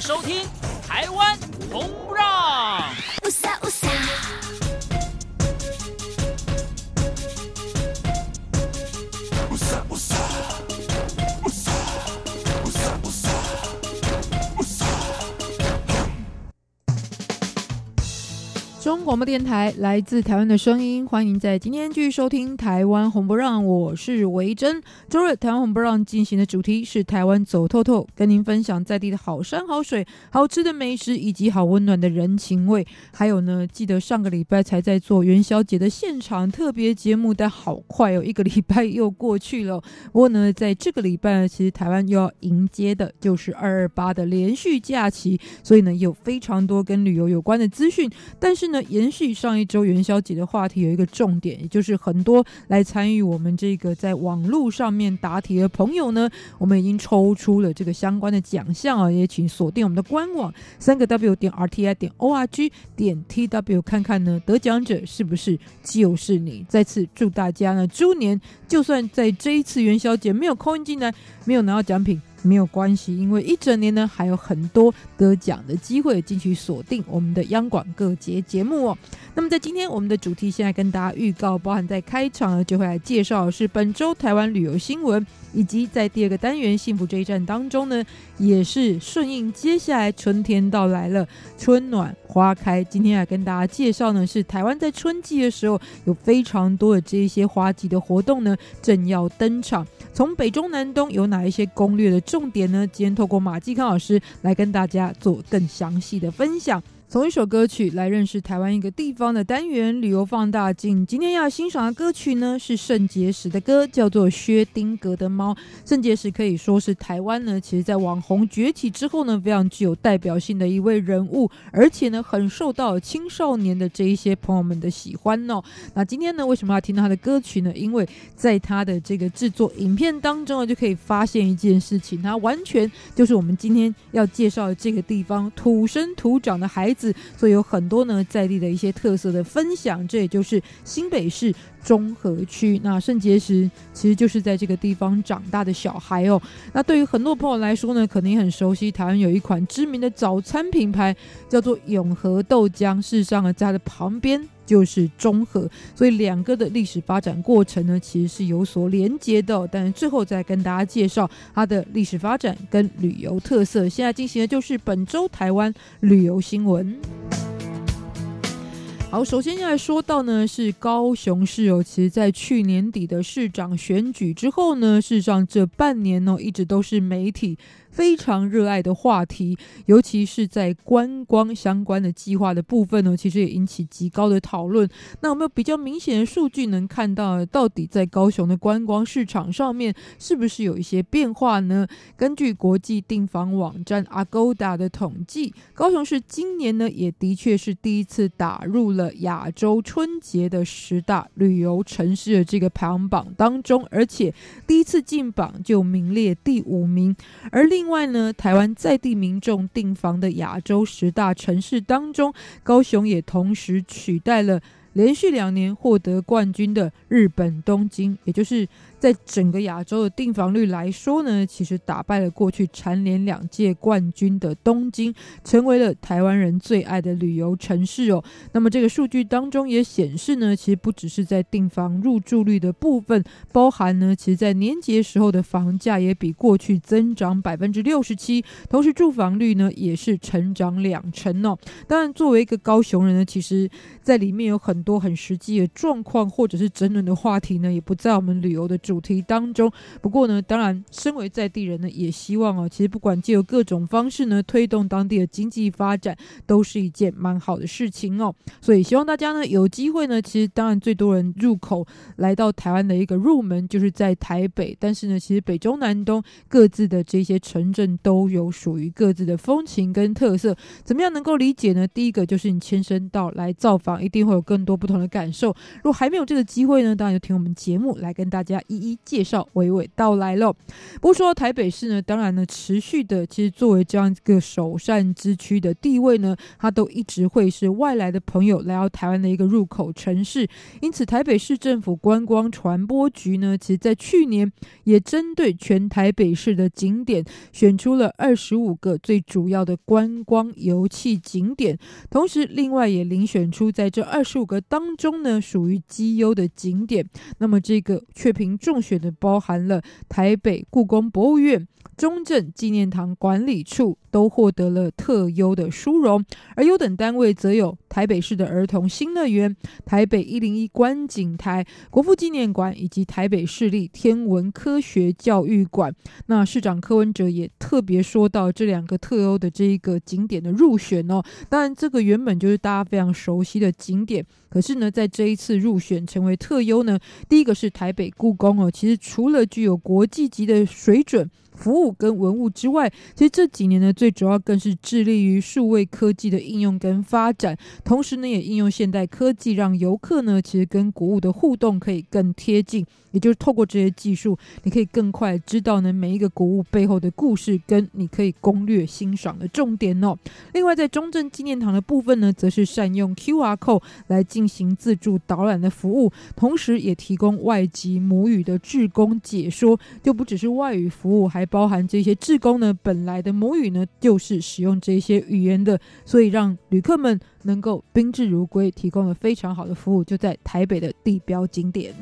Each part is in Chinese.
收听《台湾红不让》。中广播电台来自台湾的声音，欢迎在今天继续收听《台湾红不让》，我是维珍。周日台湾红不让进行的主题是台湾走透透，跟您分享在地的好山好水、好吃的美食以及好温暖的人情味。还有呢，记得上个礼拜才在做元宵节的现场特别节目，但好快哦，一个礼拜又过去了。不过呢，在这个礼拜呢，其实台湾又要迎接的就是二二八的连续假期，所以呢，有非常多跟旅游有关的资讯，但是。呢延续上一周元宵节的话题，有一个重点，也就是很多来参与我们这个在网络上面面答题的朋友呢，我们已经抽出了这个相关的奖项啊，也请锁定我们的官网三个 W 点 RTI 点 ORG 点 TW 看看呢，得奖者是不是就是你？再次祝大家呢，猪年就算在这一次元宵节没有扣音进来，没有拿到奖品。没有关系，因为一整年呢，还有很多得奖的机会，进去锁定我们的央广各节节目哦。那么在今天我们的主题，现在跟大家预告，包含在开场呢，就会来介绍是本周台湾旅游新闻，以及在第二个单元幸福这一站当中呢，也是顺应接下来春天到来了，春暖花开。今天来跟大家介绍呢，是台湾在春季的时候有非常多的这一些花季的活动呢，正要登场。从北中南东有哪一些攻略的重点呢？今天透过马继康老师来跟大家做更详细的分享。从一首歌曲来认识台湾一个地方的单元，旅游放大镜。今天要欣赏的歌曲呢，是圣结石的歌，叫做《薛丁格的猫》。圣结石可以说是台湾呢，其实在网红崛起之后呢，非常具有代表性的一位人物，而且呢，很受到青少年的这一些朋友们的喜欢哦。那今天呢，为什么要听到他的歌曲呢？因为在他的这个制作影片当中呢，就可以发现一件事情，他完全就是我们今天要介绍的这个地方土生土长的孩子。所以有很多呢在地的一些特色的分享，这也就是新北市中和区。那圣结石其实就是在这个地方长大的小孩哦。那对于很多朋友来说呢，可能很熟悉，台湾有一款知名的早餐品牌叫做永和豆浆。事实上呢，在它的旁边就是中和，所以两个的历史发展过程呢，其实是有所连接的。但是最后再跟大家介绍它的历史发展跟旅游特色。现在进行的就是本周台湾旅游新闻。好，首先要来说到呢，是高雄市哦。其实，在去年底的市长选举之后呢，事实上这半年呢，一直都是媒体。非常热爱的话题，尤其是在观光相关的计划的部分呢，其实也引起极高的讨论。那有没有比较明显的数据能看到，到底在高雄的观光市场上面是不是有一些变化呢？根据国际订房网站 Agoda 的统计，高雄市今年呢也的确是第一次打入了亚洲春节的十大旅游城市的这个排行榜当中，而且第一次进榜就名列第五名，而另。另外呢，台湾在地民众订房的亚洲十大城市当中，高雄也同时取代了连续两年获得冠军的日本东京，也就是。在整个亚洲的订房率来说呢，其实打败了过去蝉联两届冠军的东京，成为了台湾人最爱的旅游城市哦。那么这个数据当中也显示呢，其实不只是在订房入住率的部分，包含呢，其实在年节时候的房价也比过去增长百分之六十七，同时住房率呢也是成长两成哦。当然，作为一个高雄人呢，其实在里面有很多很实际的状况或者是争论的话题呢，也不在我们旅游的。主题当中，不过呢，当然，身为在地人呢，也希望哦，其实不管借由各种方式呢，推动当地的经济发展，都是一件蛮好的事情哦。所以希望大家呢，有机会呢，其实当然最多人入口来到台湾的一个入门，就是在台北。但是呢，其实北中南东各自的这些城镇都有属于各自的风情跟特色。怎么样能够理解呢？第一个就是你牵涉到来造访，一定会有更多多不同的感受。如果还没有这个机会呢，当然就听我们节目来跟大家一一介绍，娓娓道来喽。不过说到台北市呢，当然呢，持续的其实作为这样一个首善之区的地位呢，它都一直会是外来的朋友来到台湾的一个入口城市。因此，台北市政府观光传播局呢，其实在去年也针对全台北市的景点，选出了二十五个最主要的观光游憩景点，同时另外也遴选出在这二十五个当中呢，属于绩优的景点。那么这个雀屏中选的包含了台北故宫博物院。中正纪念堂管理处都获得了特优的殊荣，而优等单位则有台北市的儿童新乐园、台北一零一观景台、国父纪念馆以及台北市立天文科学教育馆。那市长柯文哲也特别说到这两个特优的这一个景点的入选哦。当然，这个原本就是大家非常熟悉的景点，可是呢，在这一次入选成为特优呢，第一个是台北故宫哦，其实除了具有国际级的水准。服务跟文物之外，其实这几年呢，最主要更是致力于数位科技的应用跟发展，同时呢，也应用现代科技，让游客呢，其实跟古物的互动可以更贴近。也就是透过这些技术，你可以更快知道呢每一个古物背后的故事，跟你可以攻略欣赏的重点哦。另外，在中正纪念堂的部分呢，则是善用 QR code 来进行自助导览的服务，同时也提供外籍母语的志工解说，就不只是外语服务，还包含这些志工呢本来的母语呢就是使用这些语言的，所以让旅客们能够宾至如归，提供了非常好的服务，就在台北的地标景点。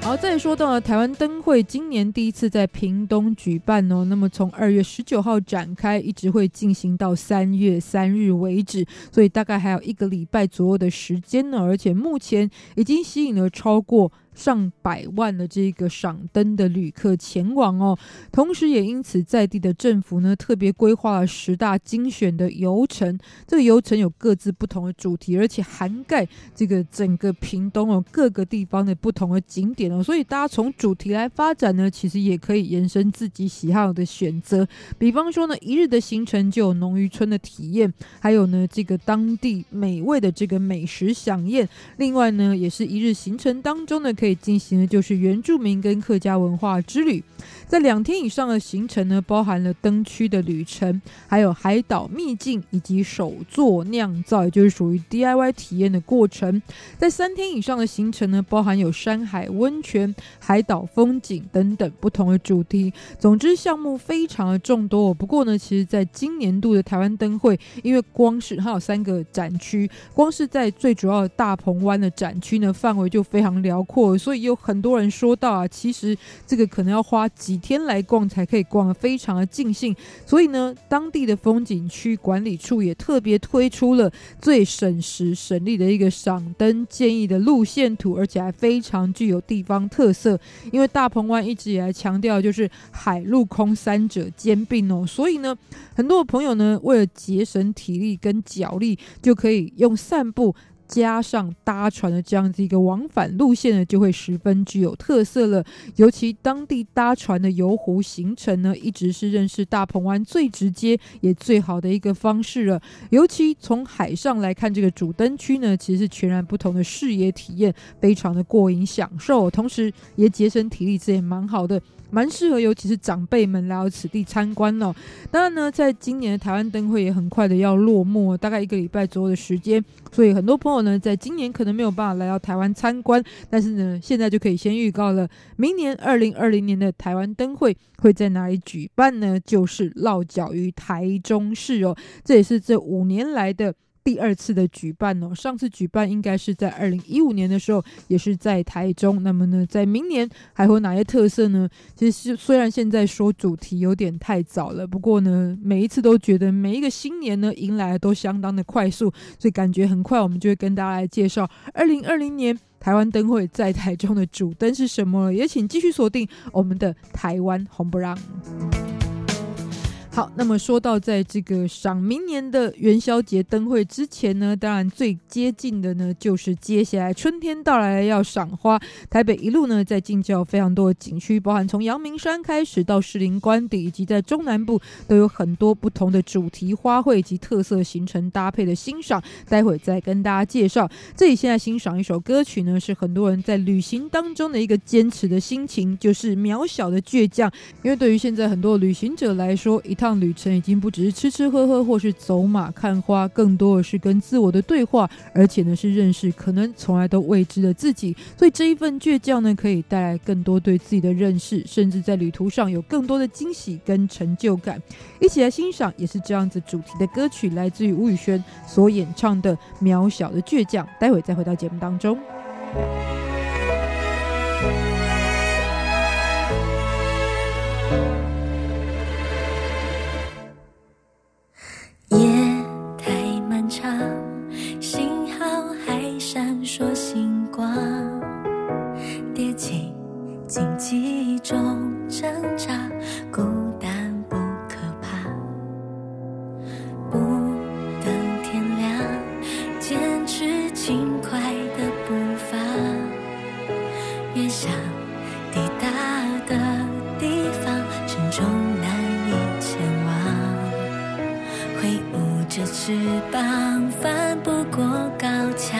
好，再说到了台湾灯会，今年第一次在屏东举办哦。那么从二月十九号展开，一直会进行到三月三日为止，所以大概还有一个礼拜左右的时间呢。而且目前已经吸引了超过。上百万的这个赏灯的旅客前往哦，同时也因此在地的政府呢特别规划了十大精选的游程，这个游程有各自不同的主题，而且涵盖这个整个屏东哦各个地方的不同的景点哦，所以大家从主题来发展呢，其实也可以延伸自己喜好的选择。比方说呢，一日的行程就有农渔村的体验，还有呢这个当地美味的这个美食享宴，另外呢也是一日行程当中呢可以。可以进行的就是原住民跟客家文化之旅，在两天以上的行程呢，包含了灯区的旅程，还有海岛秘境以及手作酿造，也就是属于 DIY 体验的过程。在三天以上的行程呢，包含有山海温泉、海岛风景等等不同的主题。总之，项目非常的众多。不过呢，其实在今年度的台湾灯会，因为光是它有三个展区，光是在最主要的大鹏湾的展区呢，范围就非常辽阔。所以有很多人说到啊，其实这个可能要花几天来逛才可以逛得非常的尽兴。所以呢，当地的风景区管理处也特别推出了最省时省力的一个赏灯建议的路线图，而且还非常具有地方特色。因为大鹏湾一直以来强调就是海陆空三者兼并哦，所以呢，很多朋友呢为了节省体力跟脚力，就可以用散步。加上搭船的这样子一个往返路线呢，就会十分具有特色了。尤其当地搭船的游湖行程呢，一直是认识大鹏湾最直接也最好的一个方式了。尤其从海上来看，这个主灯区呢，其实是全然不同的视野体验，非常的过瘾享受，同时也节省体力，这也蛮好的。蛮适合，尤其是长辈们来到此地参观哦。当然呢，在今年的台湾灯会也很快的要落幕，大概一个礼拜左右的时间，所以很多朋友呢，在今年可能没有办法来到台湾参观，但是呢，现在就可以先预告了，明年二零二零年的台湾灯会会在哪里举办呢？就是落脚于台中市哦，这也是这五年来的。第二次的举办哦，上次举办应该是在二零一五年的时候，也是在台中。那么呢，在明年还会有哪些特色呢？其实虽然现在说主题有点太早了，不过呢，每一次都觉得每一个新年呢迎来的都相当的快速，所以感觉很快我们就会跟大家来介绍二零二零年台湾灯会在台中的主灯是什么了。也请继续锁定我们的台湾红不让。好，那么说到在这个赏明年的元宵节灯会之前呢，当然最接近的呢，就是接下来春天到来要赏花。台北一路呢，在近郊非常多的景区，包含从阳明山开始到士林官邸，以及在中南部都有很多不同的主题花卉及特色行程搭配的欣赏。待会再跟大家介绍。这里现在欣赏一首歌曲呢，是很多人在旅行当中的一个坚持的心情，就是渺小的倔强。因为对于现在很多旅行者来说，一套旅程已经不只是吃吃喝喝或是走马看花，更多的是跟自我的对话，而且呢是认识可能从来都未知的自己。所以这一份倔强呢，可以带来更多对自己的认识，甚至在旅途上有更多的惊喜跟成就感。一起来欣赏也是这样子主题的歌曲，来自于吴宇轩所演唱的《渺小的倔强》。待会再回到节目当中。夜太漫长幸好还闪烁星光。跌进荆棘中挣扎翅膀翻不过高墙。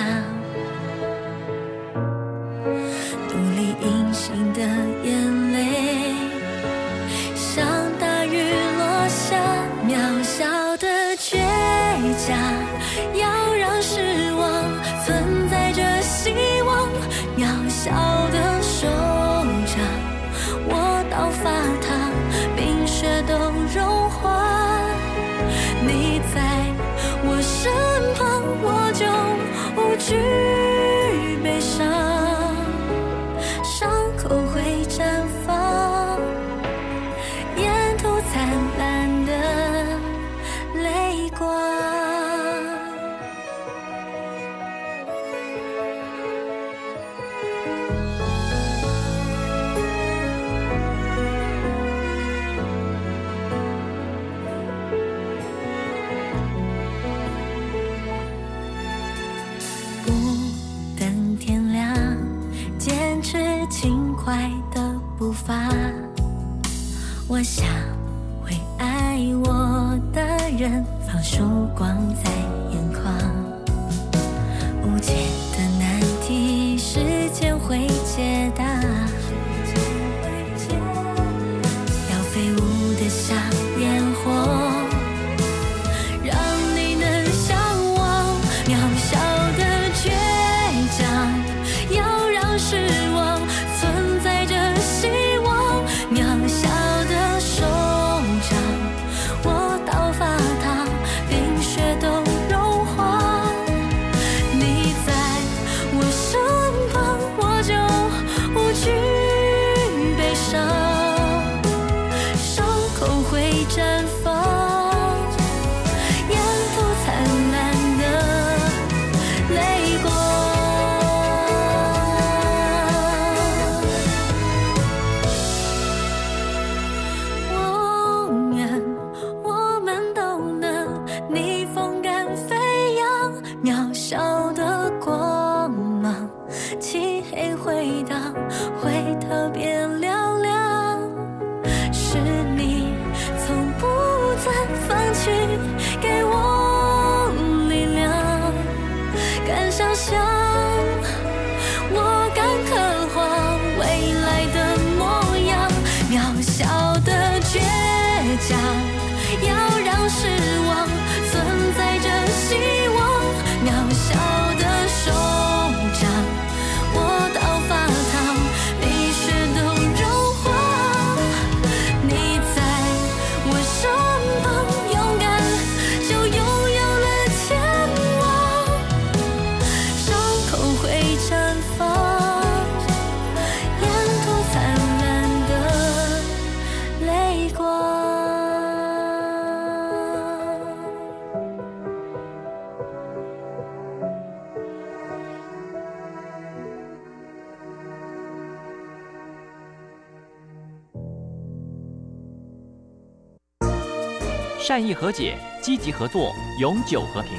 和解，积极合作，永久和平。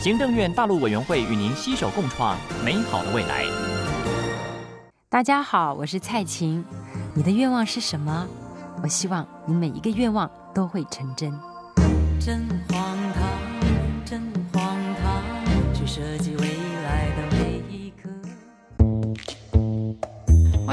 行政院大陆委员会与您携手共创美好的未来。大家好，我是蔡琴。你的愿望是什么？我希望你每一个愿望都会成真。真荒唐，真荒唐，去设计未来的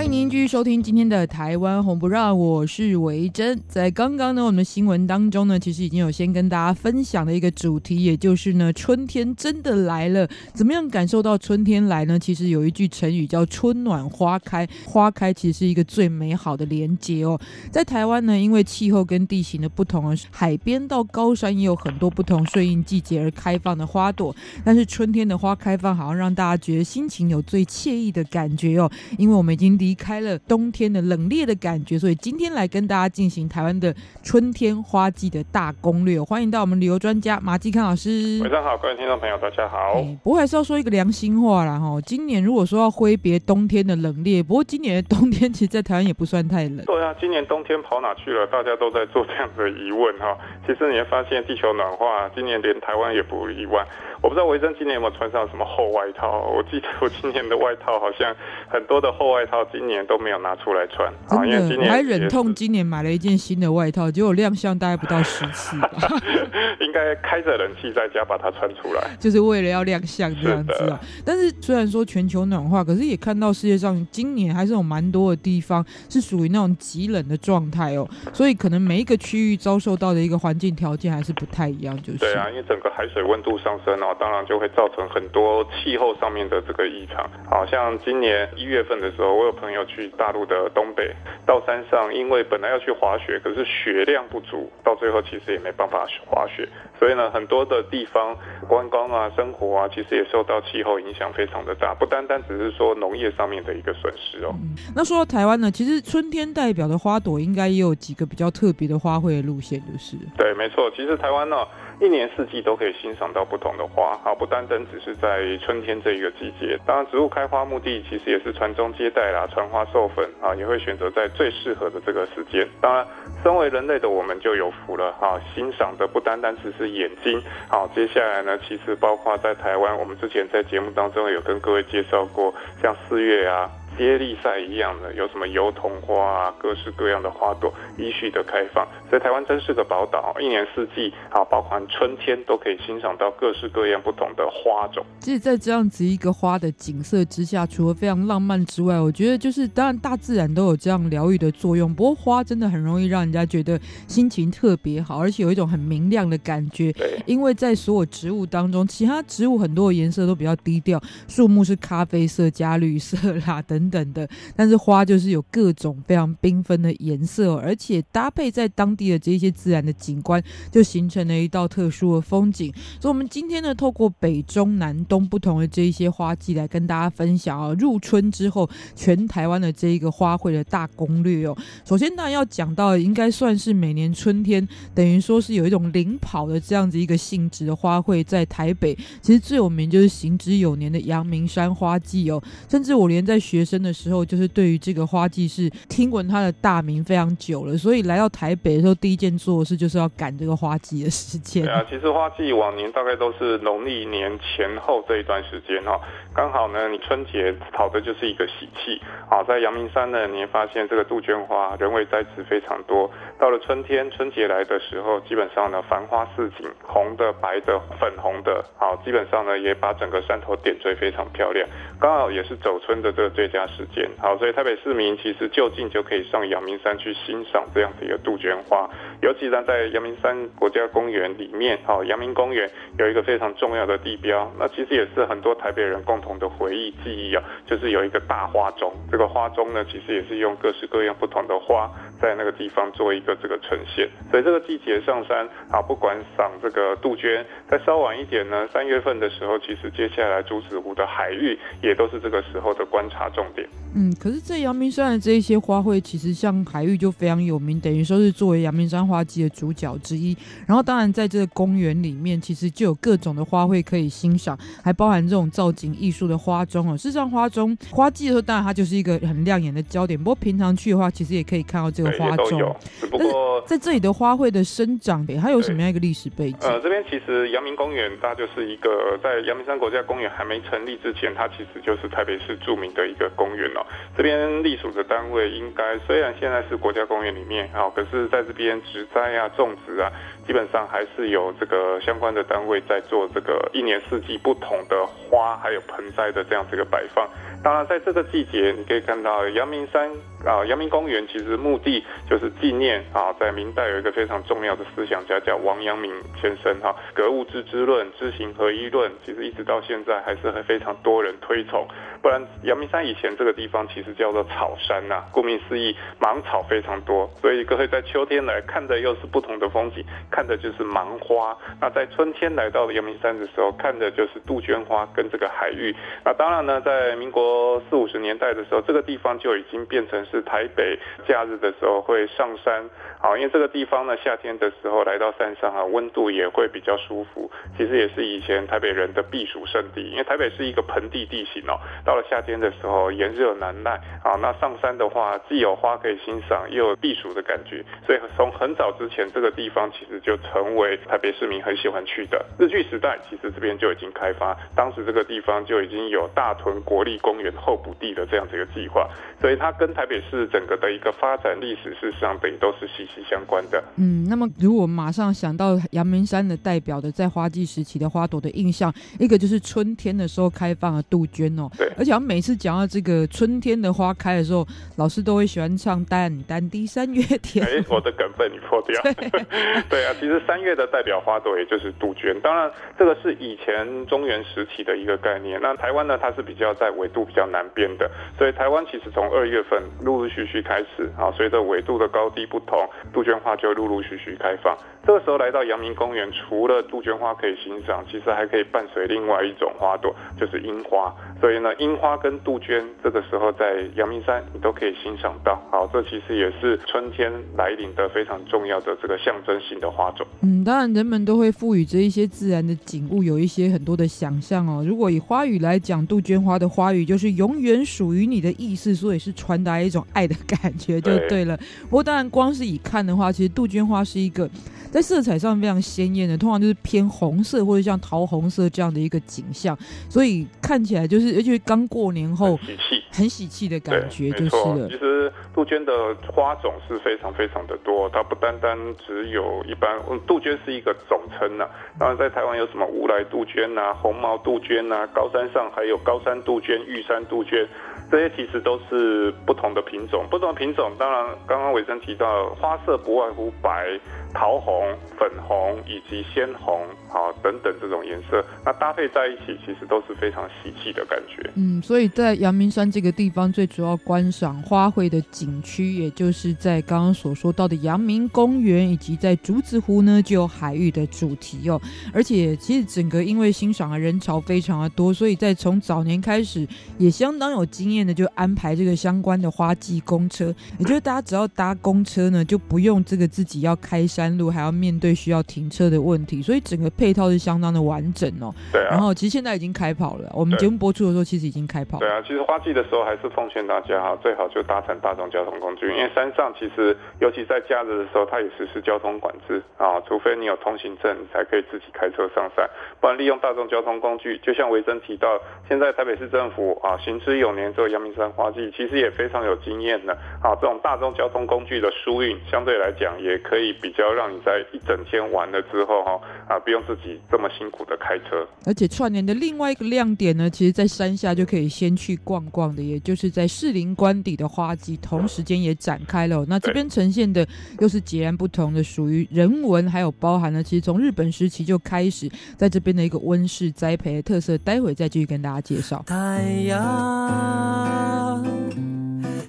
欢迎您继续收听今天的台湾红不让，我是维珍。在刚刚呢，我们的新闻当中呢，其实已经有先跟大家分享的一个主题，也就是呢，春天真的来了。怎么样感受到春天来呢？其实有一句成语叫“春暖花开”，花开其实是一个最美好的连接哦。在台湾呢，因为气候跟地形的不同，海边到高山也有很多不同顺应季节而开放的花朵。但是春天的花开放，好像让大家觉得心情有最惬意的感觉哦，因为我们已经。离开了冬天的冷冽的感觉，所以今天来跟大家进行台湾的春天花季的大攻略。欢迎到我们旅游专家马继康老师。晚上好，各位听众朋友，大家好。欸、不过还是要说一个良心话啦哈。今年如果说要挥别冬天的冷冽，不过今年的冬天其实，在台湾也不算太冷。对啊，今年冬天跑哪去了？大家都在做这样的疑问哈。其实你会发现，地球暖化，今年连台湾也不意外。我不知道维珍今年有没有穿上什么厚外套？我记得我今年的外套好像很多的厚外套今年都没有拿出来穿。真的，因为今年我还忍痛今年买了一件新的外套，结果亮相大概不到十次吧。应该开着冷气在家把它穿出来，就是为了要亮相这样子啊。但是虽然说全球暖化，可是也看到世界上今年还是有蛮多的地方是属于那种极冷的状态哦。所以可能每一个区域遭受到的一个环境条件还是不太一样，就是。对啊，因为整个海水温度上升哦。当然就会造成很多气候上面的这个异常，好像今年一月份的时候，我有朋友去大陆的东北，到山上，因为本来要去滑雪，可是雪量不足，到最后其实也没办法滑雪，所以呢，很多的地方观光啊、生活啊，其实也受到气候影响非常的大，不单单只是说农业上面的一个损失哦。嗯，那说到台湾呢，其实春天代表的花朵应该也有几个比较特别的花卉的路线，就是。对，没错，其实台湾呢。一年四季都可以欣赏到不同的花，啊，不单单只是在春天这一个季节。当然，植物开花目的其实也是传宗接代啦，传花授粉啊，也会选择在最适合的这个时间。当然，身为人类的我们就有福了，哈，欣赏的不单单只是眼睛。好，接下来呢，其实包括在台湾，我们之前在节目当中有跟各位介绍过，像四月啊。接力赛一样的，有什么油桐花啊，各式各样的花朵依序的开放，所以台湾真是个宝岛，一年四季啊，包括春天都可以欣赏到各式各样不同的花种。其实，在这样子一个花的景色之下，除了非常浪漫之外，我觉得就是当然大自然都有这样疗愈的作用。不过花真的很容易让人家觉得心情特别好，而且有一种很明亮的感觉。对，因为在所有植物当中，其他植物很多的颜色都比较低调，树木是咖啡色加绿色啦等。等等的，但是花就是有各种非常缤纷的颜色，而且搭配在当地的这些自然的景观，就形成了一道特殊的风景。所以，我们今天呢，透过北中南东不同的这一些花季来跟大家分享啊，入春之后全台湾的这一个花卉的大攻略哦。首先，当然要讲到，应该算是每年春天，等于说是有一种领跑的这样子一个性质的花卉，在台北其实最有名就是行之有年的阳明山花季哦，甚至我连在学生。的时候，就是对于这个花季是听闻它的大名非常久了，所以来到台北的时候，第一件做的事就是要赶这个花季的时间。对啊，其实花季往年大概都是农历年前后这一段时间哈，刚好呢，你春节讨的就是一个喜气。好，在阳明山呢，你发现这个杜鹃花人为栽植非常多。到了春天，春节来的时候，基本上呢，繁花似锦，红的、白的、粉红的，好，基本上呢，也把整个山头点缀非常漂亮。刚好也是走春的这个最佳时间，好，所以台北市民其实就近就可以上阳明山去欣赏这样的一个杜鹃花。尤其呢，在阳明山国家公园里面，好，阳明公园有一个非常重要的地标，那其实也是很多台北人共同的回忆记忆啊，就是有一个大花钟。这个花钟呢，其实也是用各式各样不同的花在那个地方做一个这个呈现。所以这个季节上山啊，不管赏这个杜鹃，再稍晚一点呢，三月份的时候，其实接下来竹子湖的海域也都是这个时候的观察重点。嗯，可是，在阳明山的这一些花卉，其实像海域就非常有名，等于说是作为阳明山花季的主角之一。然后，当然在这个公园里面，其实就有各种的花卉可以欣赏，还包含这种造景艺术的花钟哦。事实上，花钟花季的时候，当然它就是一个很亮眼的焦点。不过，平常去的话，其实也可以看到这个个花种。都有，只不过在这里的花卉的生长，它有什么样一个历史背景？呃，这边其实阳明公园它就是一个在阳明山国家公园还没成立之前，它其实就是台北市著名的一个公园哦。这边隶属的单位应该虽然现在是国家公园里面啊，可是在这边植栽啊、种植啊。基本上还是有这个相关的单位在做这个一年四季不同的花，还有盆栽的这样子一个摆放。当然，在这个季节，你可以看到阳明山啊，阳明公园其实目的就是纪念啊，在明代有一个非常重要的思想家叫王阳明先生哈，格物致知论、知行合一论，其实一直到现在还是很非常多人推崇。不然，阳明山以前这个地方其实叫做草山呐，顾名思义，芒草非常多，所以各位在秋天来看的又是不同的风景，看的就是芒花。那在春天来到阳明山的时候，看的就是杜鹃花跟这个海芋。那当然呢，在民国。四五十年代的时候，这个地方就已经变成是台北假日的时候会上山，好，因为这个地方呢，夏天的时候来到山上啊，温度也会比较舒服。其实也是以前台北人的避暑胜地，因为台北是一个盆地地形哦。到了夏天的时候，炎热难耐，啊，那上山的话，既有花可以欣赏，又有避暑的感觉。所以从很早之前，这个地方其实就成为台北市民很喜欢去的。日据时代，其实这边就已经开发，当时这个地方就已经有大屯国立公园。候补地的这样子一个计划，所以它跟台北市整个的一个发展历史事实上等于都是息息相关的。嗯，那么如果马上想到阳明山的代表的在花季时期的花朵的印象，一个就是春天的时候开放的杜鹃哦。对。而且我们每次讲到这个春天的花开的时候，老师都会喜欢唱淡淡的三月天。哎，我的梗被你破掉。对，对啊，其实三月的代表花朵也就是杜鹃。当然，这个是以前中原时期的一个概念。那台湾呢，它是比较在纬度比较南边的，所以台湾其实从二月份陆陆续续开始啊，随着纬度的高低不同，杜鹃花就陆陆续续开放。这个时候来到阳明公园，除了杜鹃花可以欣赏，其实还可以伴随另外一种花朵，就是樱花。所以呢，樱花跟杜鹃这个时候在阳明山你都可以欣赏到。好，这其实也是春天来临的非常重要的这个象征性的花种。嗯，当然人们都会赋予这一些自然的景物有一些很多的想象哦。如果以花语来讲，杜鹃花的花语就是永远属于你的意思，所以是传达一种爱的感觉就对了。对。不过当然光是以看的话，其实杜鹃花是一个。在色彩上非常鲜艳的，通常就是偏红色或者像桃红色这样的一个景象，所以看起来就是，而且刚过年后很喜气，很喜气的感觉就是了。其实杜鹃的花种是非常非常的多，它不单单只有一般，杜鹃是一个总称呐、啊。当然在台湾有什么乌来杜鹃呐、红毛杜鹃呐，高山上还有高山杜鹃、玉山杜鹃。这些其实都是不同的品种，不同的品种，当然刚刚伟生提到花色不外乎白、桃红、粉红以及鲜红，好等等这种颜色，那搭配在一起，其实都是非常喜气的感觉。嗯，所以在阳明山这个地方，最主要观赏花卉的景区，也就是在刚刚所说到的阳明公园，以及在竹子湖呢，就有海域的主题哦。而且其实整个因为欣赏的人潮非常的多，所以在从早年开始，也相当有经验。的就安排这个相关的花季公车，也就是大家只要搭公车呢，就不用这个自己要开山路，还要面对需要停车的问题，所以整个配套是相当的完整哦。对啊。然后其实现在已经开跑了，我们节目播出的时候其实已经开跑了。对啊，其实花季的时候还是奉劝大家哈，最好就搭乘大众交通工具，因为山上其实尤其在假日的时候，它也实施交通管制啊，除非你有通行证，你才可以自己开车上山，不然利用大众交通工具，就像维珍提到，现在台北市政府啊，行之有年做阳明山花季其实也非常有经验的，好，这种大众交通工具的疏运，相对来讲也可以比较让你在一整天玩了之后哈啊，不用自己这么辛苦的开车。而且串联的另外一个亮点呢，其实在山下就可以先去逛逛的，也就是在士林官邸的花季，同时间也展开了。那这边呈现的又是截然不同的，属于人文，还有包含了其实从日本时期就开始在这边的一个温室栽培的特色，待会再继续跟大家介绍。太阳。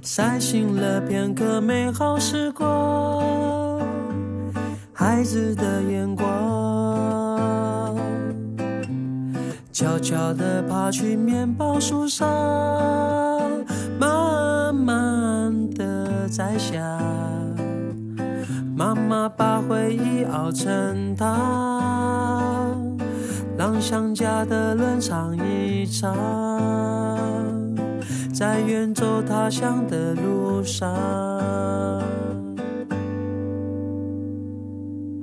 晒醒了片刻美好时光，孩子的眼光，悄悄地爬去面包树上，慢慢地摘下。妈妈把回忆熬成汤，让想家的人尝一尝。在远走他乡的路上。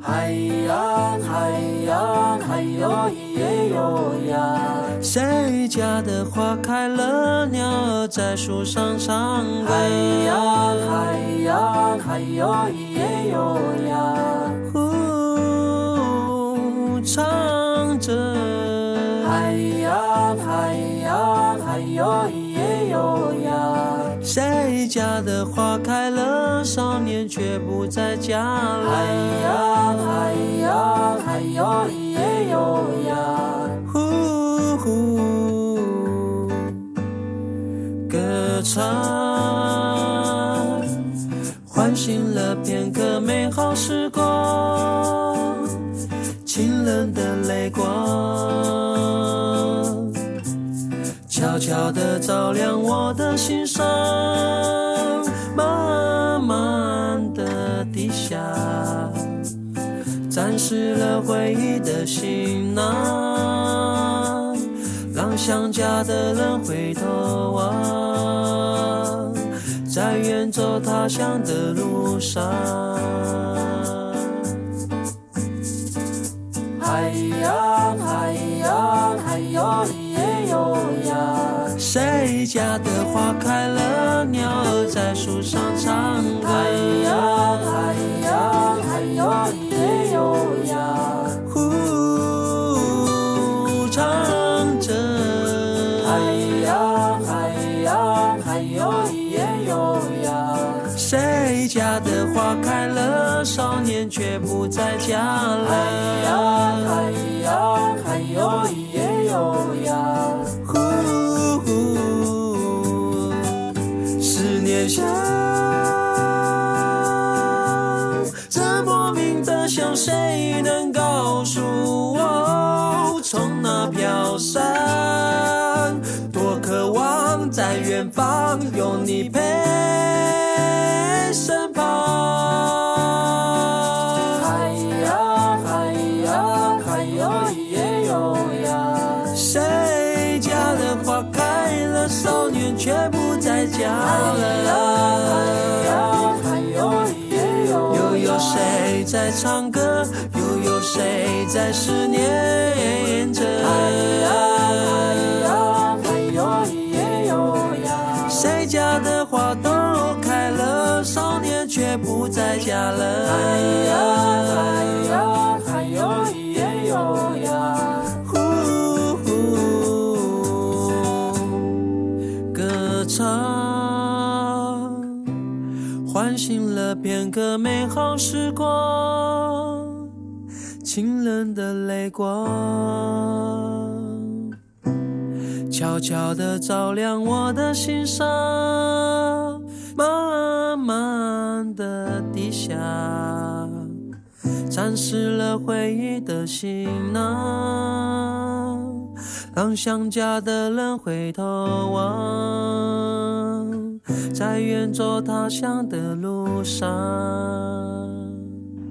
海洋，海洋，还有咿耶哟呀。谁家的花开了，鸟儿在树上唱歌。海洋，海洋，还有咿耶哟呀。呼，唱着。海洋，海洋，还有咿耶。谁家的花开了，少年却不在家了。哎呀，哎呀，哎呀咿耶哟呀。呼呼，歌唱，唤醒了片刻美好时光，清冷的泪光。悄悄地照亮我的心上，慢慢地低下，沾湿了回忆的行囊，让想家的人回头望，在远走他乡的路上。海洋，海洋，还有。谁家的花开了，鸟儿在树上唱歌。海洋，海洋，还有咿耶哟呀，呼，唱着。海洋，海洋，还有咿耶哟呀。谁家的花开了，少年却不在家了。海洋，海洋，还有咿耶哟想，这莫名的想，谁能告诉我？从哪飘散？多渴望在远方有你陪不在家了。在唱歌，又有谁在思念着？海洋，海洋，还有咿耶哟。谁家的花都开了，少年却不在家了。唤醒了片刻美好时光。清冷的泪光，悄悄地照亮我的心上，慢慢地低下，沾湿了回忆的行囊，当想家的人回头望，在远走他乡的路上。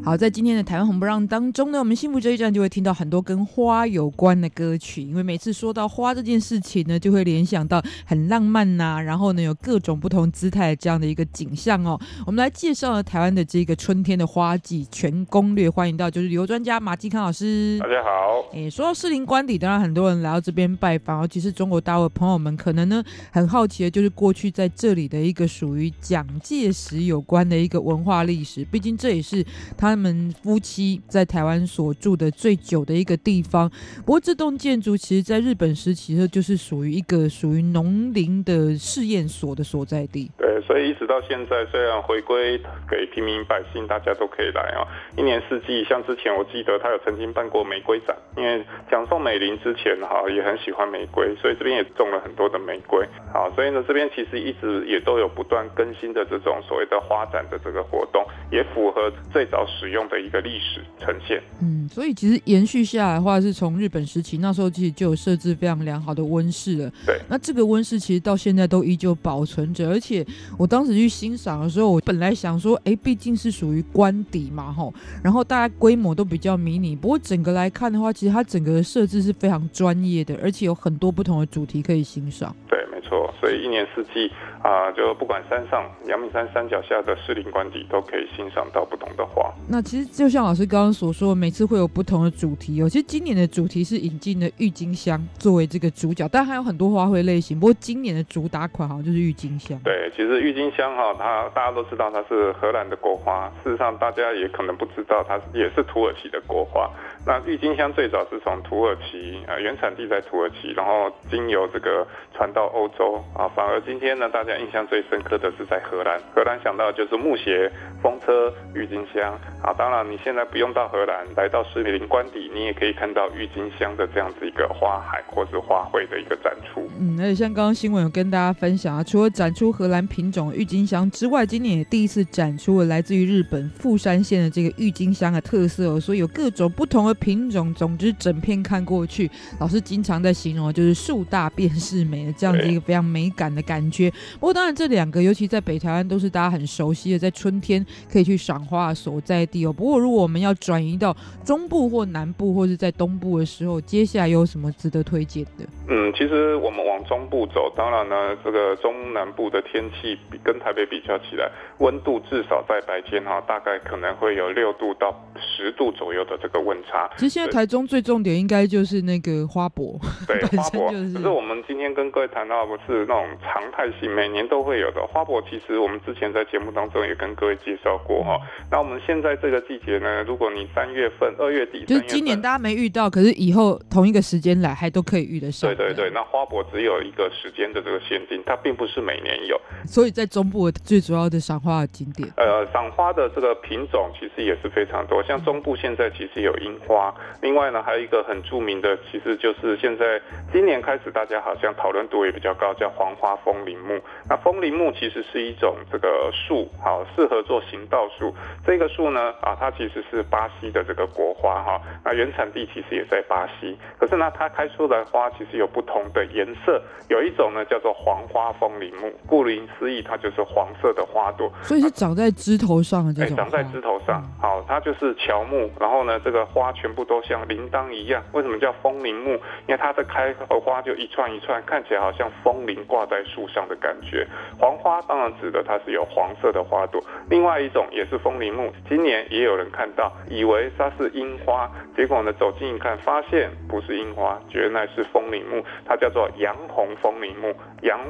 好，在今天的台湾红不让当中呢，我们幸福这一站就会听到很多跟花有关的歌曲，因为每次说到花这件事情呢，就会联想到很浪漫呐、然后呢有各种不同姿态这样的一个景象哦。我们来介绍了台湾的这个春天的花季全攻略，欢迎到就是旅游专家马继康老师。大家好。哎，说到士林官邸，当然很多人来到这边拜访，尤其是中国大陆的朋友们，可能呢很好奇的就是过去在这里的一个属于蒋介石有关的一个文化历史，毕竟这也是他。他们夫妻在台湾所住的最久的一个地方，不过这栋建筑其实在日本时期，就是属于一个属于农林的试验所的所在地。对，所以一直到现在，虽然回归给平民百姓，大家都可以来啊，一年四季。像之前我记得他有曾经办过玫瑰展，因为蒋宋美龄之前哈也很喜欢玫瑰，所以这边也种了很多的玫瑰。好，所以呢这边其实一直也都有不断更新的这种所谓的花展的这个活动，也符合最早。使用的一个历史呈现，嗯，所以其实延续下来的话，是从日本时期那时候其实就有设置非常良好的温室了。对，那这个温室其实到现在都依旧保存着，而且我当时去欣赏的时候，我本来想说，哎，毕竟是属于官邸嘛，吼，然后大家规模都比较迷你，不过整个来看的话，其实它整个的设置是非常专业的，而且有很多不同的主题可以欣赏。对，没错，所以一年四季。啊，就不管山上阳明山山脚下的士林官邸，都可以欣赏到不同的花。那其实就像老师刚刚所说，每次会有不同的主题哦。其实今年的主题是引进的郁金香作为这个主角，但还有很多花卉类型。不过今年的主打款好像就是郁金香。对，其实郁金香哈，它大家都知道它是荷兰的国花，事实上大家也可能不知道它也是土耳其的国花。那郁金香最早是从土耳其啊，原产地在土耳其，然后经由这个传到欧洲啊，反而今天呢，大家印象最深刻的是在荷兰。荷兰想到就是木鞋、风车、郁金香啊。当然，你现在不用到荷兰，来到士林官邸，你也可以看到郁金香的这样子一个花海或是花卉的一个展出。嗯，而且像刚刚新闻有跟大家分享啊，除了展出荷兰品种郁金香之外，今年也第一次展出了来自于日本富山县的这个郁金香的特色哦，所以有各种不同的。品种，总之整片看过去，老师经常在形容，就是树大便是美的这样子一个非常美感的感觉。不过当然，这两个尤其在北台湾都是大家很熟悉的，在春天可以去赏花的所在地哦。不过如果我们要转移到中部或南部，或是在东部的时候，接下来有什么值得推荐的？嗯，其实我们往中部走，当然呢，这个中南部的天气比跟台北比较起来，温度至少在白天哈，大概可能会有六度到十度左右的这个温差。其实现在台中最重点应该就是那个花博，对，花博。可是我们今天跟各位谈到不是那种常态性，每年都会有的花博。其实我们之前在节目当中也跟各位介绍过哈。那我们现在这个季节呢，如果你三月份、二月底，就是今年大家没遇到，可是以后同一个时间来还都可以遇得上。对对对，那花博只有一个时间的这个限定，它并不是每年有。所以在中部最主要的赏花的景点，呃，赏花的这个品种其实也是非常多，像中部现在其实有樱花。另外呢，还有一个很著名的，其实就是现在今年开始，大家好像讨论度也比较高，叫黄花风铃木。那风铃木其实是一种这个树，好适合做行道树。这个树呢，啊，它其实是巴西的这个国花哈。那原产地其实也在巴西，可是呢，它开出来花其实有不同的颜色。有一种呢叫做黄花风铃木，顾名思义，它就是黄色的花朵。所以是长在枝头上的这种。长在枝头上，好，它就是乔木。然后呢，这个花全部都像铃铛一样，为什么叫风铃木？因为它的开和花就一串一串，看起来好像风铃挂在树上的感觉。黄花当然指的它是有黄色的花朵，另外一种也是风铃木，今年也有人看到，以为它是樱花，结果呢走近一看，发现不是樱花，原来是风铃木，它叫做洋红风铃木，洋。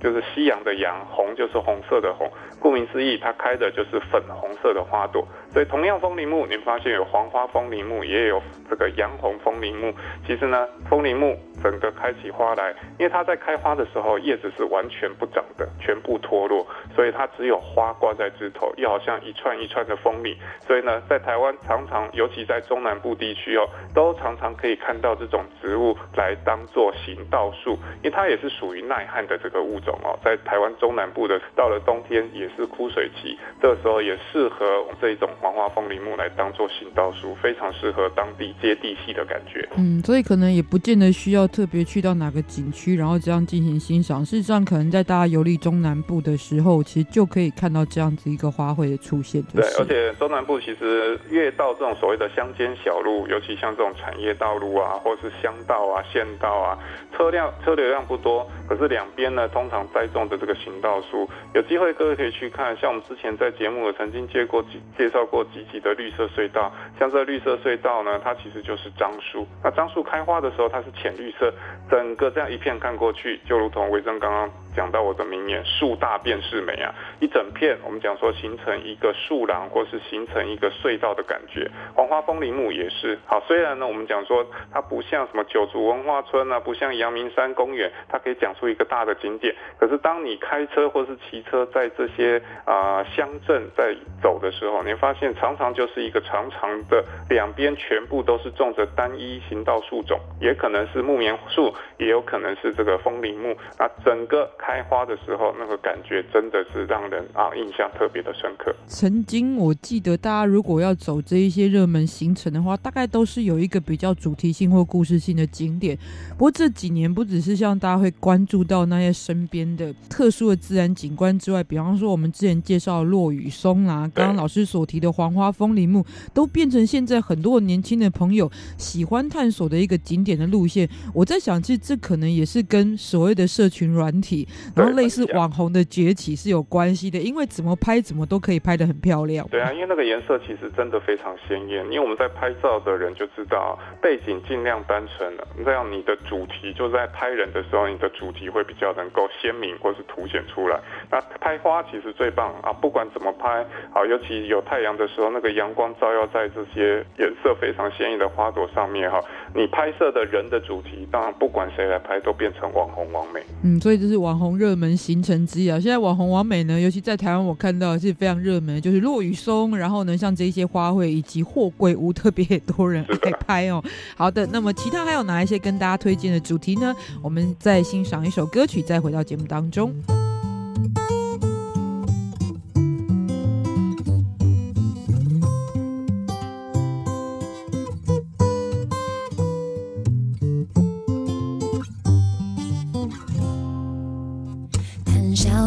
就是夕阳的阳，红就是红色的红。顾名思义，它开的就是粉红色的花朵。所以同样风铃木，你发现有黄花风铃木，也也有这个洋红风铃木。其实呢，风铃木整个开起花来，因为它在开花的时候叶子是完全不长的，全部脱落，所以它只有花挂在枝头，又好像一串一串的风铃。所以呢，在台湾常常，尤其在中南部地区哦，都常常可以看到这种植物来当做行道树，因为它也是属于耐旱的这个物种。哦，在台湾中南部的，到了冬天也是枯水期，这时候也适合这一种黄花风铃木来当做行道树，非常适合当地接地气的感觉。嗯，所以可能也不见得需要特别去到哪个景区，然后这样进行欣赏。事实上，可能在大家游历中南部的时候，其实就可以看到这样子一个花卉的出现。对，而且中南部其实越到这种所谓的乡间小路，尤其像这种产业道路啊，或是乡道啊、县道啊，车辆车流量不多，可是两边呢，通常栽种的这个行道树，有机会各位可以去看。像我们之前在节目有曾经介过几介绍过几集的绿色隧道，像这绿色隧道呢，它其实就是樟树。那樟树开花的时候，它是浅绿色，整个这样一片看过去，就如同维珍刚刚讲到我的名言：树大便是美啊！一整片我们讲说形成一个树廊，或是形成一个隧道的感觉。黄花风铃木也是好，虽然呢我们讲说它不像什么九族文化村啊，不像阳明山公园，它可以讲出一个大的景点。可是当你开车或是骑车在这些啊乡镇在走的时候，你发现常常就是一个长长的两边全部都是种着单一行道树种，也可能是木棉树，也有可能是这个风铃木。那整个花的时候，那个感觉真的是让人啊印象特别的深刻。曾经我记得大家如果要走这一些热门行程的话，大概都是有一个比较主题性或故事性的景点。不过这几年不只是像大家会关注到那些身边的特殊的自然景观之外，比方说我们之前介绍落羽松啊，刚刚老师所提的黄花风铃木，都变成现在很多年轻的朋友喜欢探索的一个景点的路线。我在想，其实这可能也是跟所谓的社群软体，然后类似网红的崛起是有关系的，因为怎么拍怎么都可以拍得很漂亮。对啊，因为那个颜色其实真的非常鲜艳，因为我们在拍照的人就知道，背景尽量单纯了，这样你的主题就在拍人的时候，你的主题会比较能够鲜明或是凸显出来。那拍花其实最棒啊，不管怎么拍啊，尤其有太阳的时候，那个阳光照耀在这些颜色非常鲜艳的花朵上面哈，你拍摄的人的主题，当然不管谁来拍都变成网红网美。嗯，所以这是网红热门行程之一啊。现在网红完美呢，尤其在台湾，我看到是非常热门，就是落雨松，然后呢，像这些花卉以及货柜屋，特别多人爱拍哦。好的，那么其他还有哪一些跟大家推荐的主题呢？我们再欣赏一首歌曲，再回到节目当中。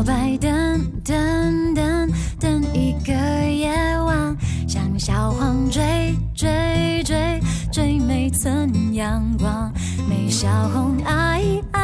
白等等等等一个夜晚，像小黄追追追追每寸阳光，美小红爱爱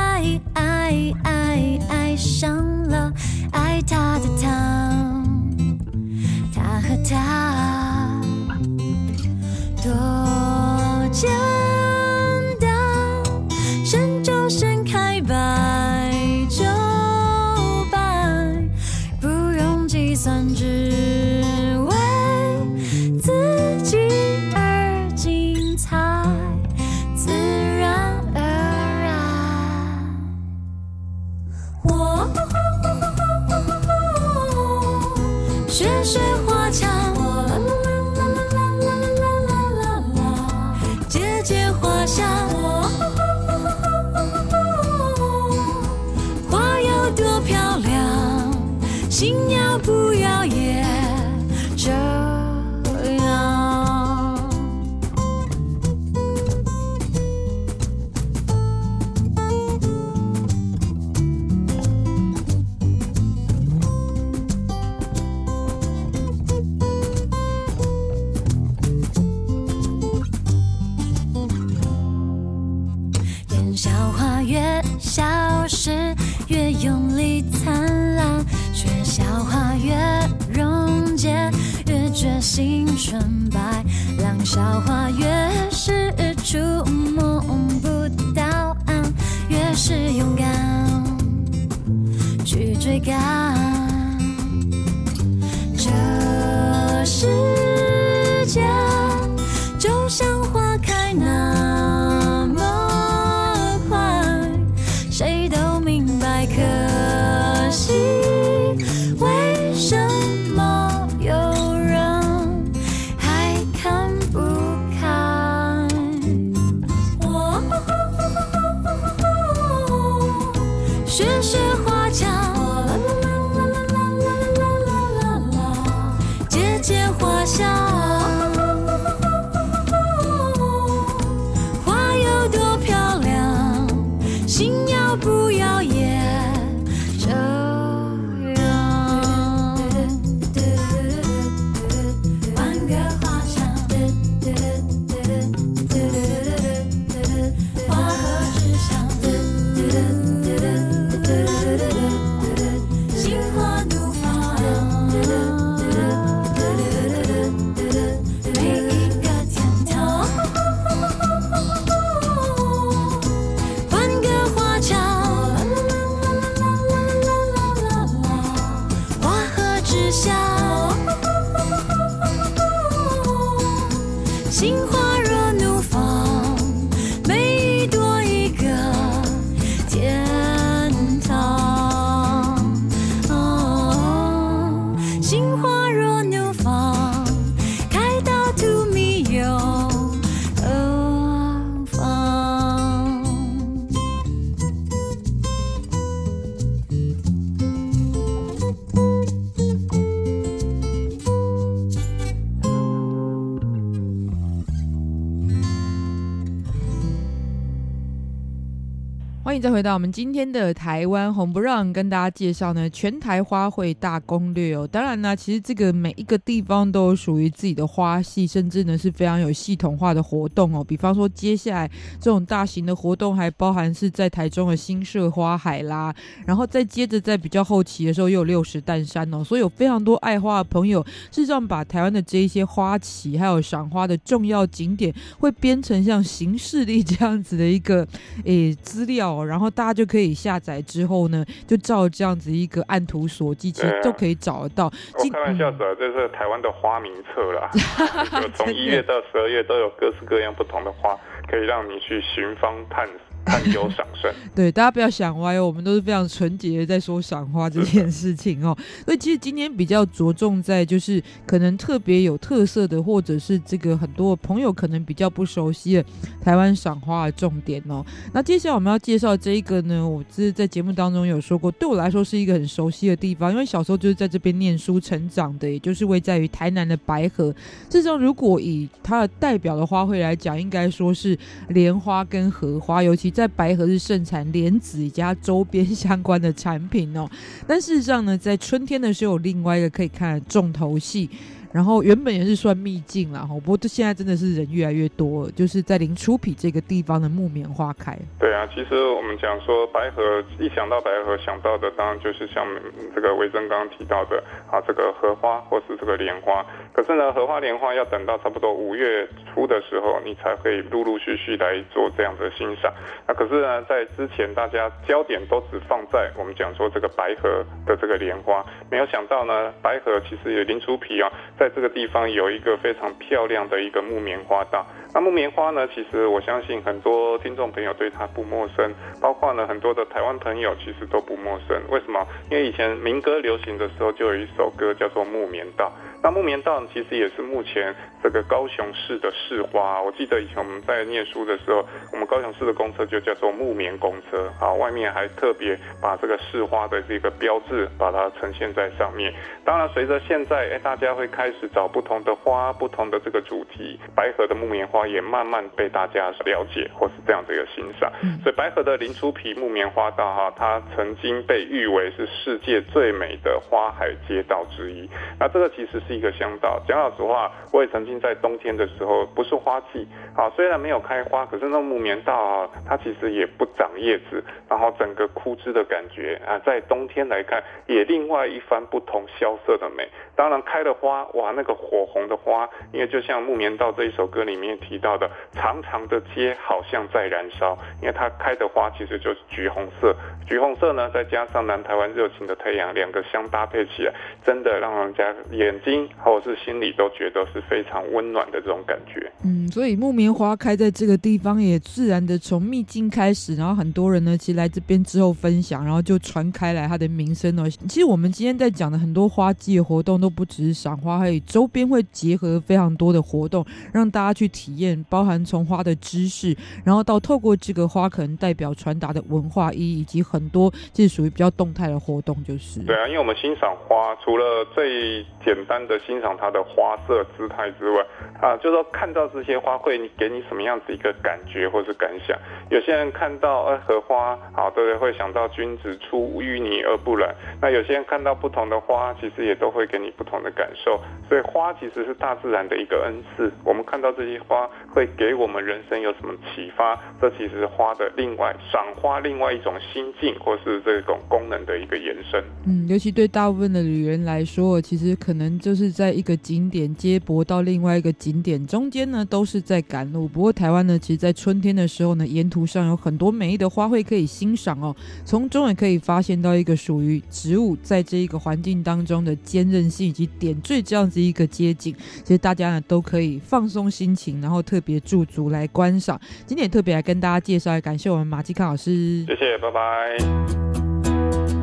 再回到我们今天的台湾红不让，跟大家介绍呢全台花卉大攻略哦。当然呢，其实这个每一个地方都有属于自己的花系，甚至呢是非常有系统化的活动哦。比方说，接下来这种大型的活动还包含是在台中的新社花海啦，然后再接着在比较后期的时候又有六十担山哦，所以有非常多爱花的朋友，事实上把台湾的这一些花期还有赏花的重要景点，会编成像行事历这样子的一个诶资料哦。然后大家就可以下载之后呢，就照这样子一个按图索骥，其实都可以找得到。我开玩笑的，这是台湾的花名册啦，就从 一月到十二月都有各式各样不同的花，可以让你去寻芳探索。探究赏胜，对，大家不要想歪哦，我们都是非常纯洁的在说赏花这件事情哦。所以其实今天比较着重在就是可能特别有特色的，或者是这个很多朋友可能比较不熟悉的台湾赏花的重点哦。那接下来我们要介绍这一个呢，我是在节目当中有说过，对我来说是一个很熟悉的地方，因为小时候就是在这边念书成长的，也就是位在于台南的白河。事实上，如果以它的代表的花卉来讲，应该说是莲花跟荷花，尤其。在白河是盛产莲子以及周边相关的产品哦，但事实上呢，在春天的时候有另外一个可以看的重头戏。然后原本也是算秘境啦，不过这现在真的是人越来越多，就是在林出埤这个地方的木棉花开。对啊，其实我们讲说白河，一想到白河想到的当然就是像这个维珍刚刚提到的啊，这个荷花或是这个莲花。可是呢，荷花莲花要等到差不多五月初的时候，你才会陆陆续续来做这样的欣赏。那可是呢，在之前大家焦点都只放在我们讲说这个白河的这个莲花，没有想到呢，白河其实有林出皮啊。在这个地方有一个非常漂亮的一个木棉花道。那木棉花呢，其实我相信很多听众朋友对它不陌生，包括呢很多的台湾朋友其实都不陌生。为什么？因为以前民歌流行的时候就有一首歌叫做《木棉道》。那木棉道其实也是目前这个高雄市的市花。我记得以前我们在念书的时候，我们高雄市的公车就叫做木棉公车啊，外面还特别把这个市花的这个标志把它呈现在上面。当然，随着现在哎大家会开始找不同的花、不同的这个主题，白河的木棉花也慢慢被大家了解或是这样的一个欣赏。所以白河的林初皮木棉花道哈，它曾经被誉为是世界最美的花海街道之一。那这个其实是。是一个乡道。讲老实话，我也曾经在冬天的时候，不是花季啊，虽然没有开花，可是那木棉道啊，它其实也不长叶子，然后整个枯枝的感觉啊，在冬天来看，也另外一番不同萧瑟的美。当然开了花，哇，那个火红的花，因为就像木棉道这一首歌里面提提到的，长长的街好像在燃烧，因为它开的花其实就是橘红色，橘红色呢，再加上南台湾热情的太阳，两个相搭配起来，真的让人家眼睛。或者是心里都觉得是非常温暖的这种感觉。嗯，所以木棉花开在这个地方，也自然的从秘境开始，然后很多人呢，其实来这边之后分享，然后就传开来它的名声哦。其实我们今天在讲的很多花季活动，都不只是赏花，还有周边会结合非常多的活动，让大家去体包含从花的知识，然后到透过这个花可能代表传达的文化意义，以及很多这属于比较动态的活动，就是。对啊，因为我们欣赏花，除了最简单的欣赏它的花色姿态之外，啊，就是说看到这些花会给你什么样子一个感觉或是感想？有些人看到呃荷花，好，对，会想到君子出淤泥而不染。那有些人看到不同的花，其实也都会给你不同的感受。所以花其实是大自然的一个恩赐。我们看到这些花，会给我们人生有什么启发？这其实是花的另外赏花另外一种心境，或是这种功能的一个延伸。嗯，尤其对大部分的旅人来说，其实可能就是在一个景点接驳到另外一个景点，中间呢都是在赶路。不过台湾呢，其实，在春天的时候呢，沿途上有很多美丽的花卉可以欣赏哦。从中也可以发现到一个属于植物在这一个环境当中的坚韧性以及点缀这样子一个街景。其实大家呢都可以放松心情，然后特别驻足来观赏。今天也特别来跟大家介绍，感谢我们马继康老师。谢谢，拜拜。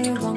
容将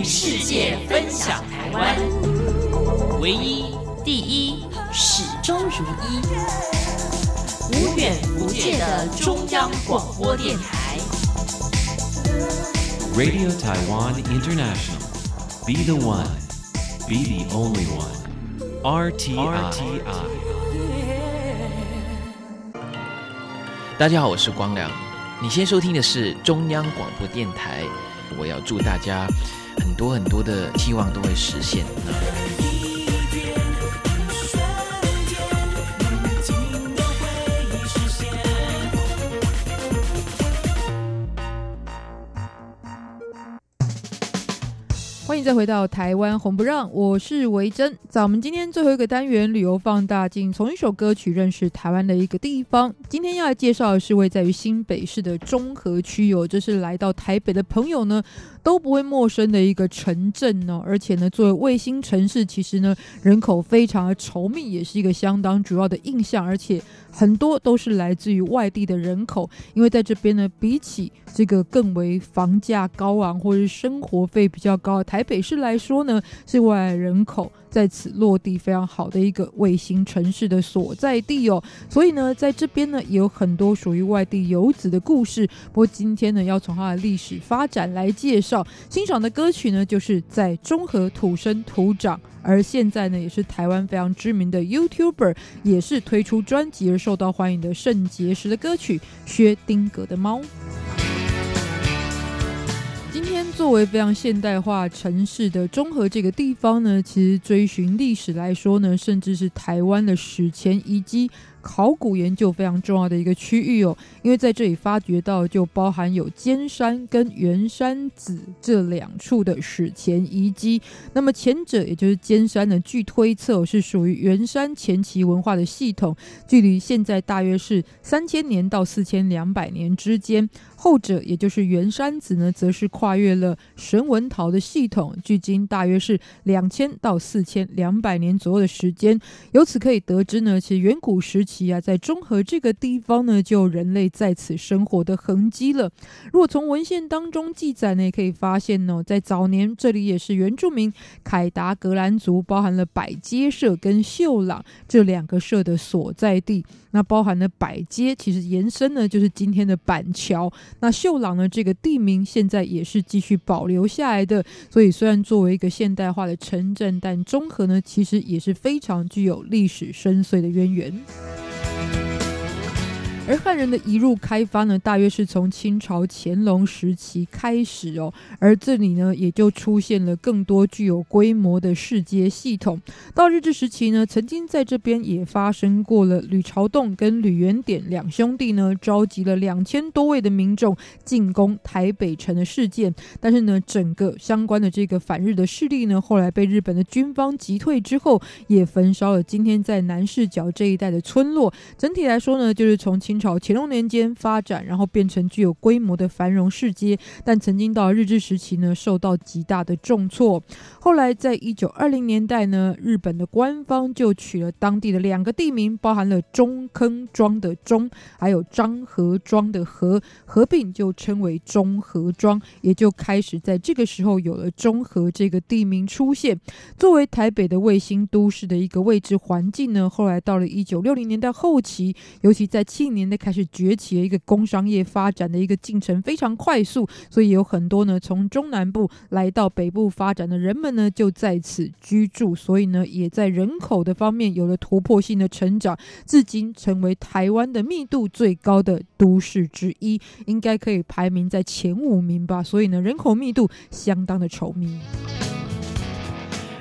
与世界分享台湾，唯一、第一、始终如一，无远弗届的中央广播电台。Radio Taiwan International. Be the one. Be the only one. RTI. 大家好，我是光良。你先收听的是中央广播电台。我要祝大家很多很多的期望都会实现。欢迎再回到台湾红不让，我是维珍。在我们今天最后一个单元旅游放大镜，从一首歌曲认识台湾的一个地方。今天要来介绍的是位在于新北市的中和区哦，这是来到台北的朋友呢都不会陌生的一个城镇哦。而且呢，作为卫星城市，其实呢人口非常的稠密，也是一个相当主要的印象。而且很多都是来自于外地的人口，因为在这边呢，比起这个更为房价高昂或者是生活费比较高台北市来说呢，是外来人口在此落地非常好的一个卫星城市的所在地哦。所以呢，在这边呢也有很多属于外地游子的故事。不过今天呢，要从它的历史发展来介绍。欣赏的歌曲呢，就是在中和土生土长，而现在呢也是台湾非常知名的 YouTuber，也是推出专辑而受到欢迎的圣结石的歌曲薛丁格的猫。天作为非常现代化城市的中和这个地方呢，其实追寻历史来说呢，甚至是台湾的史前遗迹。考古研究非常重要的一个区域哦，因为在这里发掘到就包含有尖山跟圆山子这两处的史前遗迹。那么前者也就是尖山呢，据推测是属于圆山前期文化的系统，距离现在大约是三千年到四千两百年之间。后者也就是圆山子呢，则是跨越了神文陶的系统，距今大约是两千到四千两百年左右的时间。由此可以得知呢，其实远古时期啊，在中和这个地方呢，就有人类在此生活的痕迹了。如果从文献当中记载呢，也可以发现呢，在早年这里也是原住民凯达格兰族，包含了百街社跟秀朗这两个社的所在地。那包含了百街，其实延伸呢，就是今天的板桥。那秀朗呢，这个地名现在也是继续保留下来的。所以虽然作为一个现代化的城镇，但中和呢，其实也是非常具有历史深邃的渊源。而汉人的移入开发呢，大约是从清朝乾隆时期开始哦。而这里呢，也就出现了更多具有规模的市街系统。到日治时期呢，曾经在这边也发生过了吕朝栋跟吕元典两兄弟呢，召集了两千多位的民众进攻台北城的事件。但是呢，整个相关的这个反日的势力呢，后来被日本的军方击退之后，也焚烧了今天在南势角这一带的村落。整体来说呢，就是从清朝乾隆年间发展，然后变成具有规模的繁荣市街，但曾经到日治时期呢，受到极大的重挫。后来在一九二零年代呢，日本的官方就取了当地的两个地名，包含了中坑庄的中，还有张和庄的和，合并就称为中和庄，也就开始在这个时候有了中和这个地名出现。作为台北的卫星都市的一个位置环境呢，后来到了一九六零年代后期，尤其在七零年代开始崛起了一个工商业发展的一个进程非常快速，所以有很多呢从中南部来到北部发展的人们。呢，就在此居住，所以呢，也在人口的方面有了突破性的成长，至今成为台湾的密度最高的都市之一，应该可以排名在前五名吧。所以呢，人口密度相当的稠密。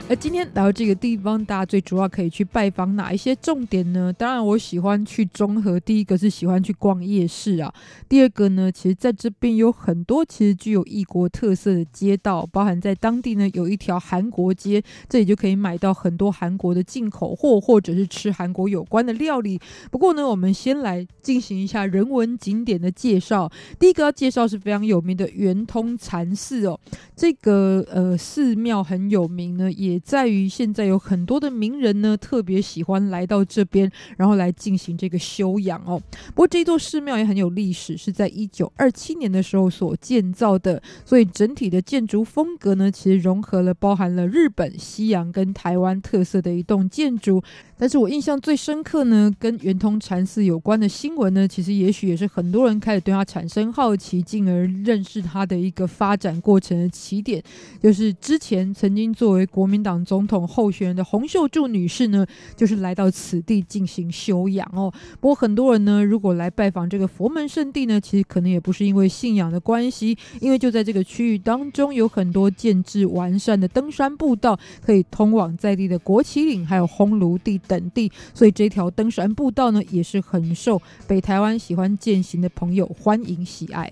而今天来到这个地方，大家最主要可以去拜访哪一些重点呢？当然，我喜欢去中和。第一个是喜欢去逛夜市啊。第二个呢，其实在这边有很多其实具有异国特色的街道，包含在当地呢有一条韩国街，这里就可以买到很多韩国的进口货，或者是吃韩国有关的料理。不过呢，我们先来进行一下人文景点的介绍。第一个要介绍是非常有名的圆通禅寺哦，这个呃寺庙很有名呢，也在于现在有很多的名人呢，特别喜欢来到这边，然后来进行这个修养哦。不过这座寺庙也很有历史，是在一九二七年的时候所建造的，所以整体的建筑风格呢，其实融合了包含了日本、西洋跟台湾特色的一栋建筑。但是我印象最深刻呢，跟圆通禅寺有关的新闻呢，其实也许也是很多人开始对它产生好奇，进而认识它的一个发展过程的起点，就是之前曾经作为国民党。党总统候选人的洪秀柱女士呢，就是来到此地进行休养哦。不过很多人呢，如果来拜访这个佛门圣地呢，其实可能也不是因为信仰的关系，因为就在这个区域当中，有很多建制完善的登山步道，可以通往在地的国旗岭还有烘炉地等地，所以这条登山步道呢，也是很受北台湾喜欢健行的朋友欢迎喜爱。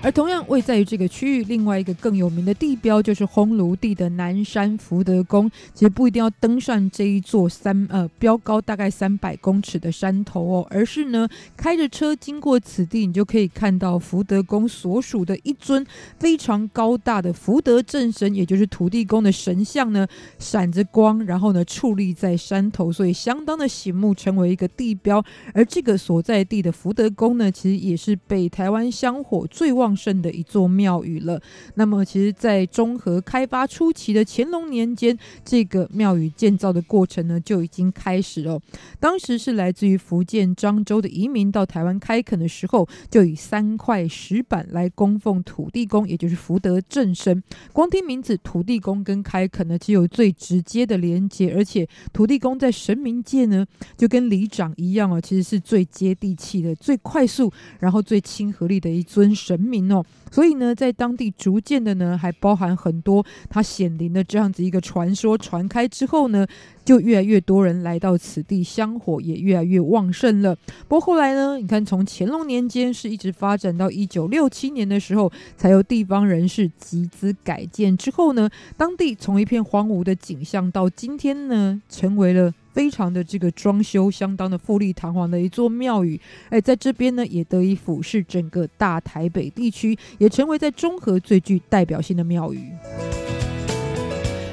而同样位在于这个区域，另外一个更有名的地标就是烘炉地的南山福德宫。其实不一定要登上这一座三呃标高大概三百公尺的山头哦，而是呢开着车经过此地，你就可以看到福德宫所属的一尊非常高大的福德正神，也就是土地公的神像呢，闪着光，然后呢矗立在山头，所以相当的醒目，成为一个地标。而这个所在地的福德宫呢，其实也是北台湾香火最旺旺盛的一座庙宇了。那么，其实，在中和开发初期的乾隆年间，这个庙宇建造的过程呢就已经开始了。当时是来自于福建漳州的移民到台湾开垦的时候，就以三块石板来供奉土地公，也就是福德正神。光听名字，土地公跟开垦呢，其实有最直接的连接，而且土地公在神明界呢，就跟里长一样哦，其实是最接地气的、最快速，然后最亲和力的一尊神明哦。所以呢，在当地逐渐的呢，还包含很多他显灵的这样子一个传说传开之后呢，就越来越多人来到此地，香火也越来越旺盛了。不过后来呢，你看从乾隆年间是一直发展到一九六七年的时候，才由地方人士集资改建之后呢，当地从一片荒芜的景象到今天呢，成为了。非常的这个装修相当的富丽堂皇的一座庙宇，哎，在这边呢也得以俯视整个大台北地区，也成为在中和最具代表性的庙宇。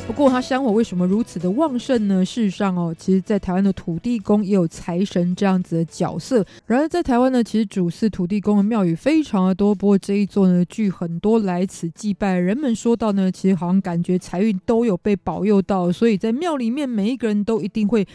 不过，它香火为什么如此的旺盛呢？事实上哦，其实，在台湾的土地公也有财神这样子的角色。然而，在台湾呢，其实主祀土地公的庙宇非常的多。不过这一座呢，据很多来此祭拜人们说到呢，其实好像感觉财运都有被保佑到，所以在庙里面每一个人都一定会。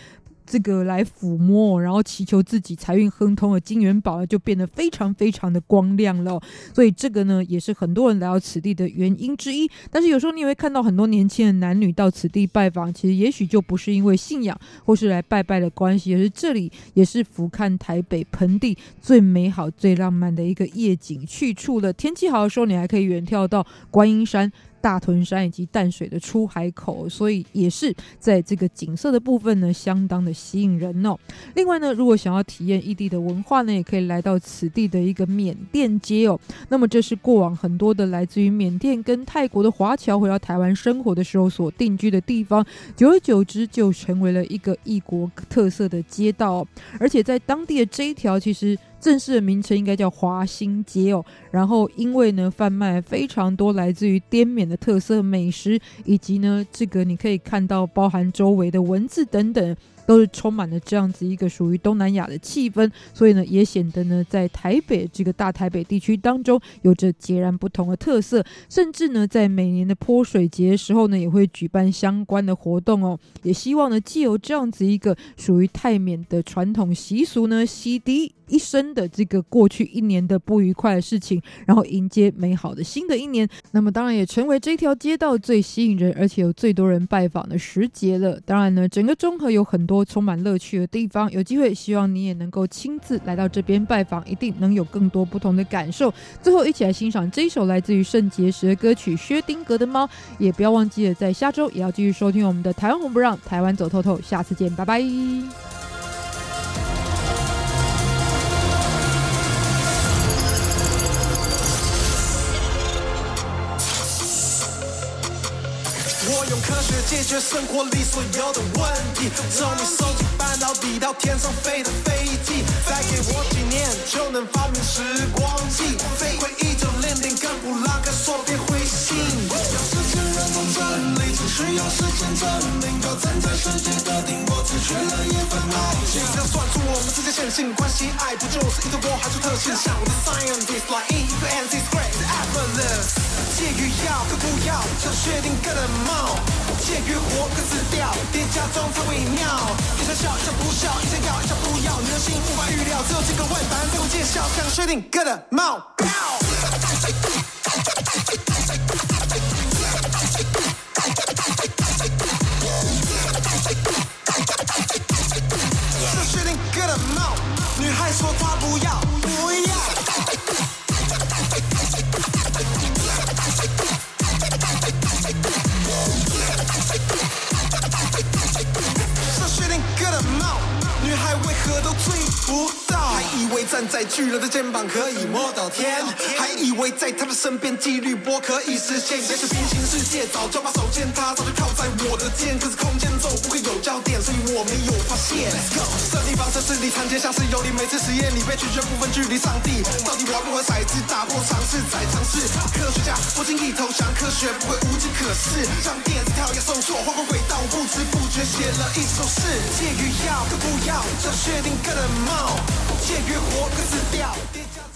这个来抚摸，然后祈求自己财运亨通的金元宝就变得非常非常的光亮了。所以这个呢，也是很多人来到此地的原因之一。但是有时候你也会看到很多年轻的男女到此地拜访，其实也许就不是因为信仰或是来拜拜的关系，而是这里也是俯瞰台北盆地最美好、最浪漫的一个夜景去处了。天气好的时候，你还可以远眺到观音山。大屯山以及淡水的出海口，所以也是在这个景色的部分呢，相当的吸引人哦。另外呢，如果想要体验异地的文化呢，也可以来到此地的一个缅甸街哦。那么这是过往很多的来自于缅甸跟泰国的华侨回到台湾生活的时候所定居的地方，久而久之就成为了一个异国特色的街道。而且在当地的这一条，其实。正式的名称应该叫华新街哦，然后因为呢，贩卖非常多来自于滇缅的特色美食，以及呢，这个你可以看到包含周围的文字等等。都是充满了这样子一个属于东南亚的气氛，所以呢，也显得呢，在台北这个大台北地区当中，有着截然不同的特色。甚至呢，在每年的泼水节的时候呢，也会举办相关的活动哦。也希望呢，既有这样子一个属于泰缅的传统习俗呢，洗涤一生的这个过去一年的不愉快的事情，然后迎接美好的新的一年。那么，当然也成为这条街道最吸引人，而且有最多人拜访的时节了。当然呢，整个中和有很多。充满乐趣的地方，有机会希望你也能够亲自来到这边拜访，一定能有更多不同的感受。最后，一起来欣赏这一首来自于圣结石的歌曲《薛丁格的猫》，也不要忘记了在下周也要继续收听我们的《台湾红不让》，台湾走透透，下次见，拜拜。生活里所有的问题，从你手机半导体到天上飞的飞机，再给我几年就能发明时光机，飞回一九零零跟布拉格说别灰心。要实现人工真理，只需要时间证明。要站在世界的顶，我只缺了一份爱心。只要算出我们之间线性关系，爱不就是一个我还出特性？像我的 scientist like E equal MC squared effortless。介于要跟不要，像薛定谔的猫；介于活跟死掉，叠加中才微妙。一想笑，一想不笑，一想要，一想不要，你的心无法预料，只有几个外盘才会见效，像薛定谔的猫。是薛定谔的猫，女孩说她，不要。站在巨人的肩膀可以摸到天，还以为在他的身边几率波可以实现。也许平行世界早就把手牵，他早就靠在我的肩，可是空间中不会有焦点，所以我没有发现。这地方测试里参见像是有你，每次实验你被拒绝不分距离，上帝到底玩不玩骰子，打破尝试再尝试。科学家不轻易投降，科学不会无计可施，让电子跳跃送错，换个轨道，不知不觉写了一首诗。介于要都不要，就确定个人貌，介于活跟死掉。